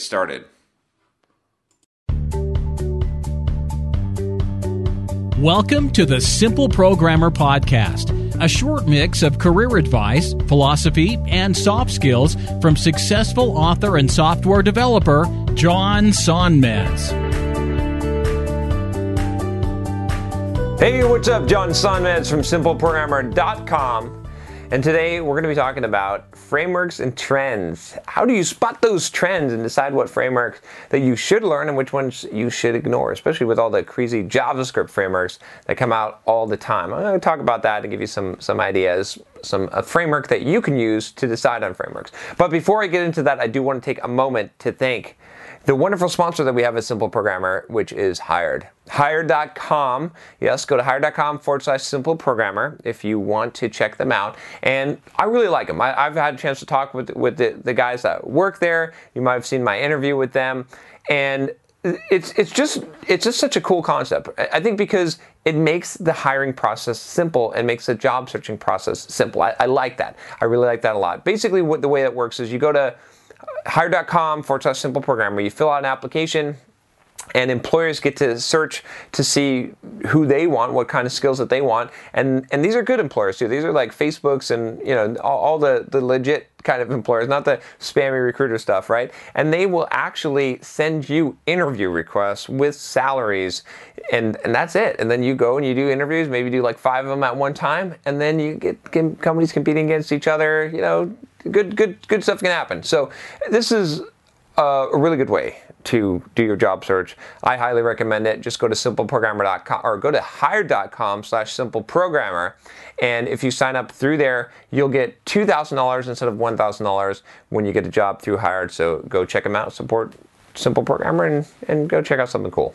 started. Welcome to the Simple Programmer Podcast, a short mix of career advice, philosophy, and soft skills from successful author and software developer John Sonmez. Hey, what's up? John Sonmez from simpleprogrammer.com. And today we're going to be talking about frameworks and trends. How do you spot those trends and decide what frameworks that you should learn and which ones you should ignore, especially with all the crazy JavaScript frameworks that come out all the time? I'm going to talk about that and give you some some ideas, some a framework that you can use to decide on frameworks. But before I get into that, I do want to take a moment to thank the wonderful sponsor that we have at Simple Programmer, which is Hired. Hired.com. Yes, go to hired.com forward slash simple programmer if you want to check them out. And I really like them. I, have had a chance to talk with, with the, the guys that work there. You might have seen my interview with them. And it's it's just it's just such a cool concept. I think because it makes the hiring process simple and makes the job searching process simple. I, I like that. I really like that a lot. Basically, what the way that works is you go to hired.com forward slash simple programmer. You fill out an application, and employers get to search to see who they want, what kind of skills that they want, and and these are good employers too. These are like Facebooks and you know all, all the the legit kind of employers, not the spammy recruiter stuff, right? And they will actually send you interview requests with salaries, and and that's it. And then you go and you do interviews, maybe do like five of them at one time, and then you get companies competing against each other. You know, good good good stuff can happen. So this is uh, a really good way to do your job search. I highly recommend it. Just go to simpleprogrammer.com or go to hired.com slash simpleprogrammer. And if you sign up through there, you'll get $2,000 instead of $1,000 when you get a job through Hired. So go check them out, support Simple Programmer, and, and go check out something cool.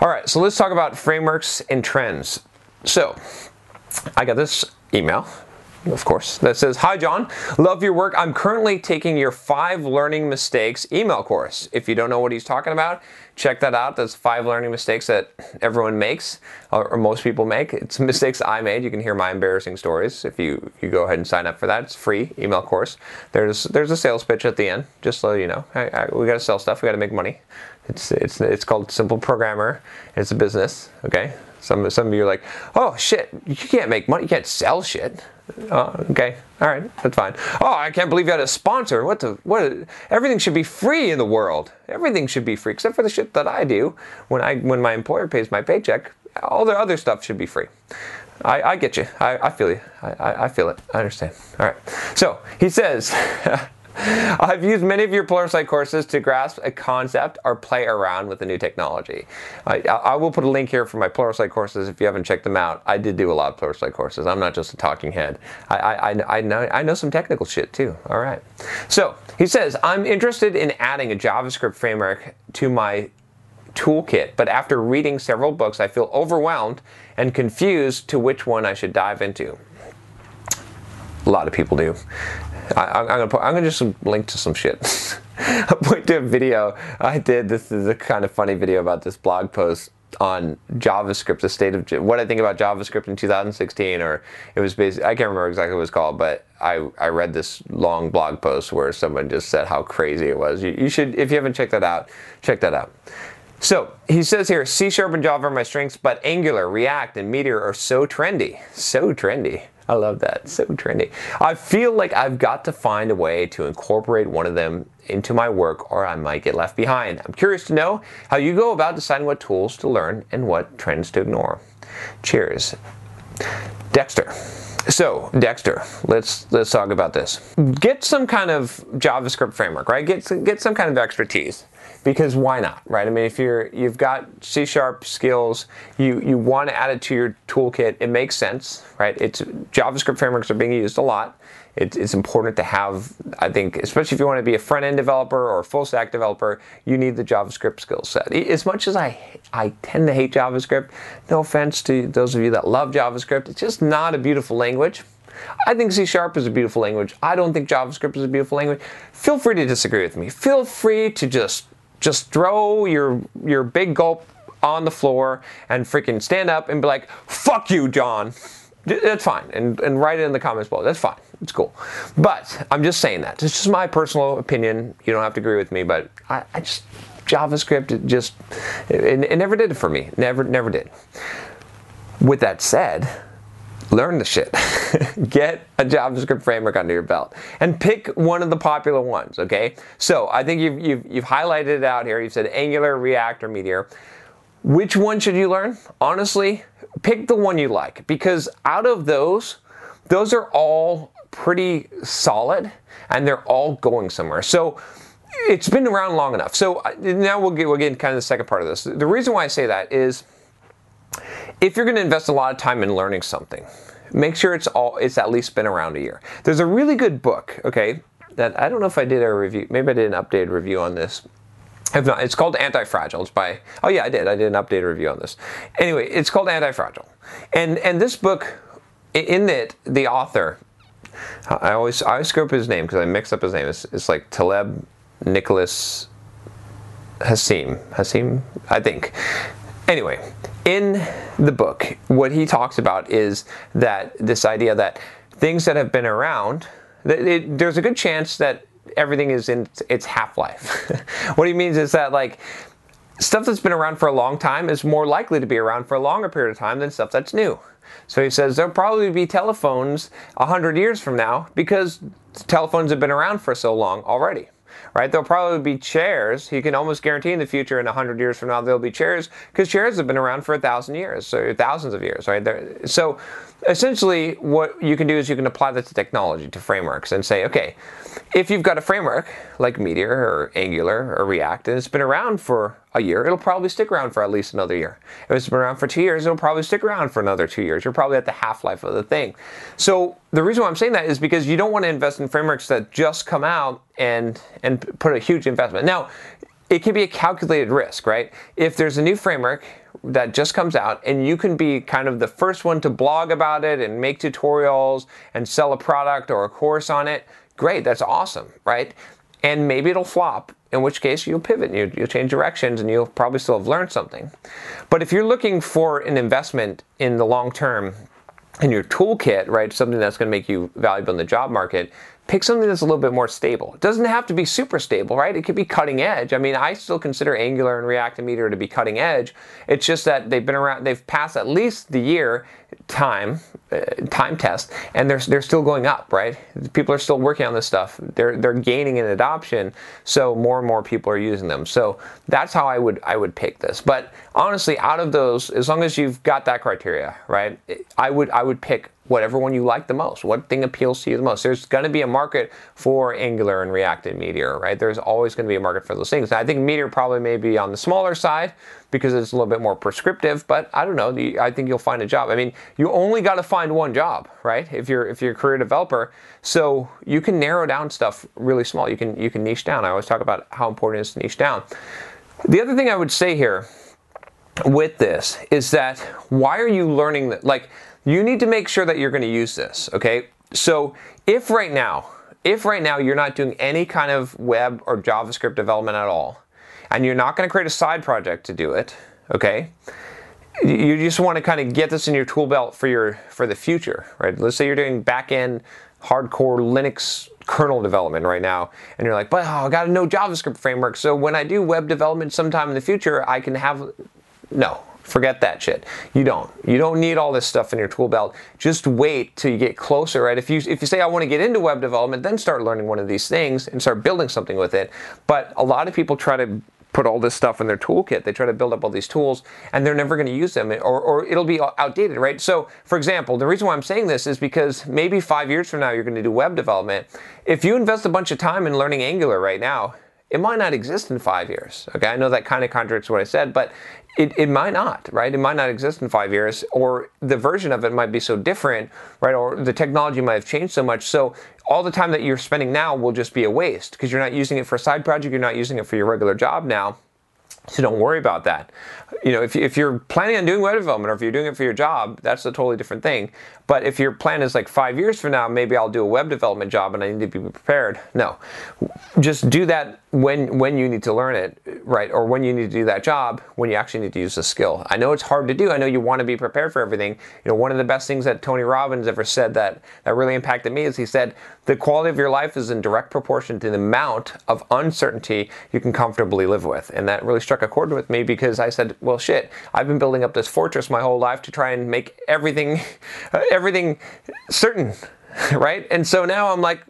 All right, so let's talk about frameworks and trends. So I got this email of course, that says, Hi, John. Love your work. I'm currently taking your five learning mistakes email course. If you don't know what he's talking about, check that out. That's five learning mistakes that everyone makes, or most people make. It's mistakes I made. You can hear my embarrassing stories if you, you go ahead and sign up for that. It's free email course. There's, there's a sales pitch at the end, just so you know. I, I, we got to sell stuff, we got to make money. It's, it's, it's called Simple Programmer. It's a business, okay? Some, some of you are like, oh shit, you can't make money, you can't sell shit. Uh, okay, all right, that's fine. Oh, I can't believe you had a sponsor. What the? What? Everything should be free in the world. Everything should be free, except for the shit that I do when I when my employer pays my paycheck. All the other stuff should be free. I, I get you. I, I feel you. I, I feel it. I understand. All right. So he says. I've used many of your Pluralsight courses to grasp a concept or play around with the new technology. I, I, will put a link here for my Pluralsight courses if you haven't checked them out. I did do a lot of Pluralsight courses. I'm not just a talking head. I, I, I, know, I know some technical shit too. All right. So he says, I'm interested in adding a JavaScript framework to my toolkit, but after reading several books, I feel overwhelmed and confused to which one I should dive into. A lot of people do. I, am gonna put, I'm gonna just link to some shit. I'll point to a video I did. This is a kind of funny video about this blog post on JavaScript, the state of what I think about JavaScript in 2016, or it was basically, I can't remember exactly what it was called, but I, I read this long blog post where someone just said how crazy it was. You, you should, if you haven't checked that out, check that out. So he says here, C Sharp and Java are my strengths, but Angular, React, and Meteor are so trendy. So trendy. I love that. So trendy. I feel like I've got to find a way to incorporate one of them into my work or I might get left behind. I'm curious to know how you go about deciding what tools to learn and what trends to ignore. Cheers. Dexter. So, Dexter, let's let's talk about this. Get some kind of JavaScript framework, right? Get get some kind of expertise because why not, right? I mean, if you're you've got C sharp skills, you you want to add it to your toolkit. It makes sense, right? It's JavaScript frameworks are being used a lot. It's, it's important to have, I think, especially if you want to be a front end developer or a full stack developer, you need the JavaScript skill set. As much as I I tend to hate JavaScript, no offense to those of you that love JavaScript, it's just not a beautiful language. I think C Sharp is a beautiful language. I don't think JavaScript is a beautiful language. Feel free to disagree with me. Feel free to just just throw your your big gulp on the floor and freaking stand up and be like, "Fuck you, John." That's fine, and and write it in the comments below. That's fine. It's cool. But I'm just saying that. It's just my personal opinion. You don't have to agree with me, but I, I just JavaScript it just it, it never did it for me. Never never did. With that said, learn the shit. Get a JavaScript framework under your belt and pick one of the popular ones, okay? So I think you've, you've, you've highlighted it out here. You've said Angular, React, or Meteor. Which one should you learn? Honestly, pick the one you like because out of those, those are all pretty solid and they're all going somewhere. So it's been around long enough. So now we'll get, we'll get into kind of the second part of this. The reason why I say that is if you're going to invest a lot of time in learning something, make sure it's all it's at least been around a year. There's a really good book, okay, that I don't know if I did a review. Maybe I did an updated review on this. If not, it's called Anti-Fragile. It's by oh yeah, I did. I did an updated review on this. Anyway, it's called Anti-Fragile, and and this book, in it, the author, I always I always screw up his name because I mix up his name. It's, it's like Taleb Nicholas Hassim. Hassim, I think. Anyway, in the book, what he talks about is that this idea that things that have been around, it, there's a good chance that everything is in its half life. what he means is that, like, stuff that's been around for a long time is more likely to be around for a longer period of time than stuff that's new. So he says there'll probably be telephones 100 years from now because telephones have been around for so long already right? There'll probably be chairs. He can almost guarantee in the future, in 100 years from now, there'll be chairs because chairs have been around for a thousand years, so thousands of years, right? There, so essentially, what you can do is you can apply that to technology, to frameworks, and say, okay, if you've got a framework like Meteor or Angular or React, and it's been around for a year, it'll probably stick around for at least another year. If it's been around for two years, it'll probably stick around for another two years. You're probably at the half life of the thing. So the reason why I'm saying that is because you don't want to invest in frameworks that just come out and and put a huge investment. Now, it can be a calculated risk, right? If there's a new framework that just comes out and you can be kind of the first one to blog about it and make tutorials and sell a product or a course on it, great, that's awesome, right? And maybe it'll flop, in which case you'll pivot, you, you'll change directions, and you'll probably still have learned something. But if you're looking for an investment in the long term in your toolkit, right, something that's going to make you valuable in the job market, pick something that's a little bit more stable. It doesn't have to be super stable, right? It could be cutting edge. I mean, I still consider Angular and React and Meteor to be cutting edge. It's just that they've been around, they've passed at least the year time uh, time test, and they're they're still going up, right? People are still working on this stuff. They're they're gaining in adoption, so more and more people are using them. So that's how I would I would pick this. But honestly, out of those, as long as you've got that criteria, right? I would I would pick whatever one you like the most. What thing appeals to you the most? There's going to be a market for Angular and React and Meteor, right? There's always going to be a market for those things. I think Meteor probably may be on the smaller side because it's a little bit more prescriptive, but I don't know. I think you'll find a job. I mean, you only got to find one job, right? If you're if you're a career developer, so you can narrow down stuff really small. You can you can niche down. I always talk about how important it is to niche down. The other thing I would say here with this is that why are you learning that like you need to make sure that you're going to use this, okay? So if right now if right now you're not doing any kind of web or JavaScript development at all, and you're not going to create a side project to do it, okay? You just want to kind of get this in your tool belt for your for the future, right? Let's say you're doing back-end hardcore Linux kernel development right now, and you're like, but oh, I got to know JavaScript framework, so when I do web development sometime in the future, I can have no, Forget that shit. You don't. You don't need all this stuff in your tool belt. Just wait till you get closer, right? If you if you say I want to get into web development, then start learning one of these things and start building something with it. But a lot of people try to put all this stuff in their toolkit. They try to build up all these tools and they're never going to use them or, or it'll be outdated, right? So, for example, the reason why I'm saying this is because maybe five years from now you're going to do web development. If you invest a bunch of time in learning Angular right now, it might not exist in five years. Okay, I know that kind of contradicts what I said, but it, it might not, right? It might not exist in five years, or the version of it might be so different, right? Or the technology might have changed so much. So all the time that you're spending now will just be a waste because you're not using it for a side project, you're not using it for your regular job now. So don't worry about that. You know, if, if you're planning on doing web development or if you're doing it for your job, that's a totally different thing. But if your plan is like five years from now, maybe I'll do a web development job and I need to be prepared. No, just do that when when you need to learn it, right? Or when you need to do that job, when you actually need to use the skill. I know it's hard to do. I know you want to be prepared for everything. You know, one of the best things that Tony Robbins ever said that that really impacted me is he said the quality of your life is in direct proportion to the amount of uncertainty you can comfortably live with. And that really struck a chord with me because I said, well, shit, I've been building up this fortress my whole life to try and make everything everything certain, right? And so now I'm like,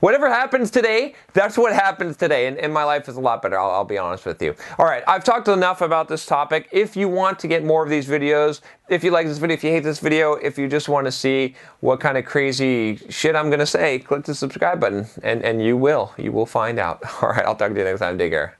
whatever happens today, that's what happens today. And, and my life is a lot better, I'll, I'll, be honest with you. All right, I've talked enough about this topic. If you want to get more of these videos, if you like this video, if you hate this video, if you just want to see what kind of crazy shit I'm going to say, click the subscribe button and, and you will. You will find out. All right, I'll talk to you next time. Take care.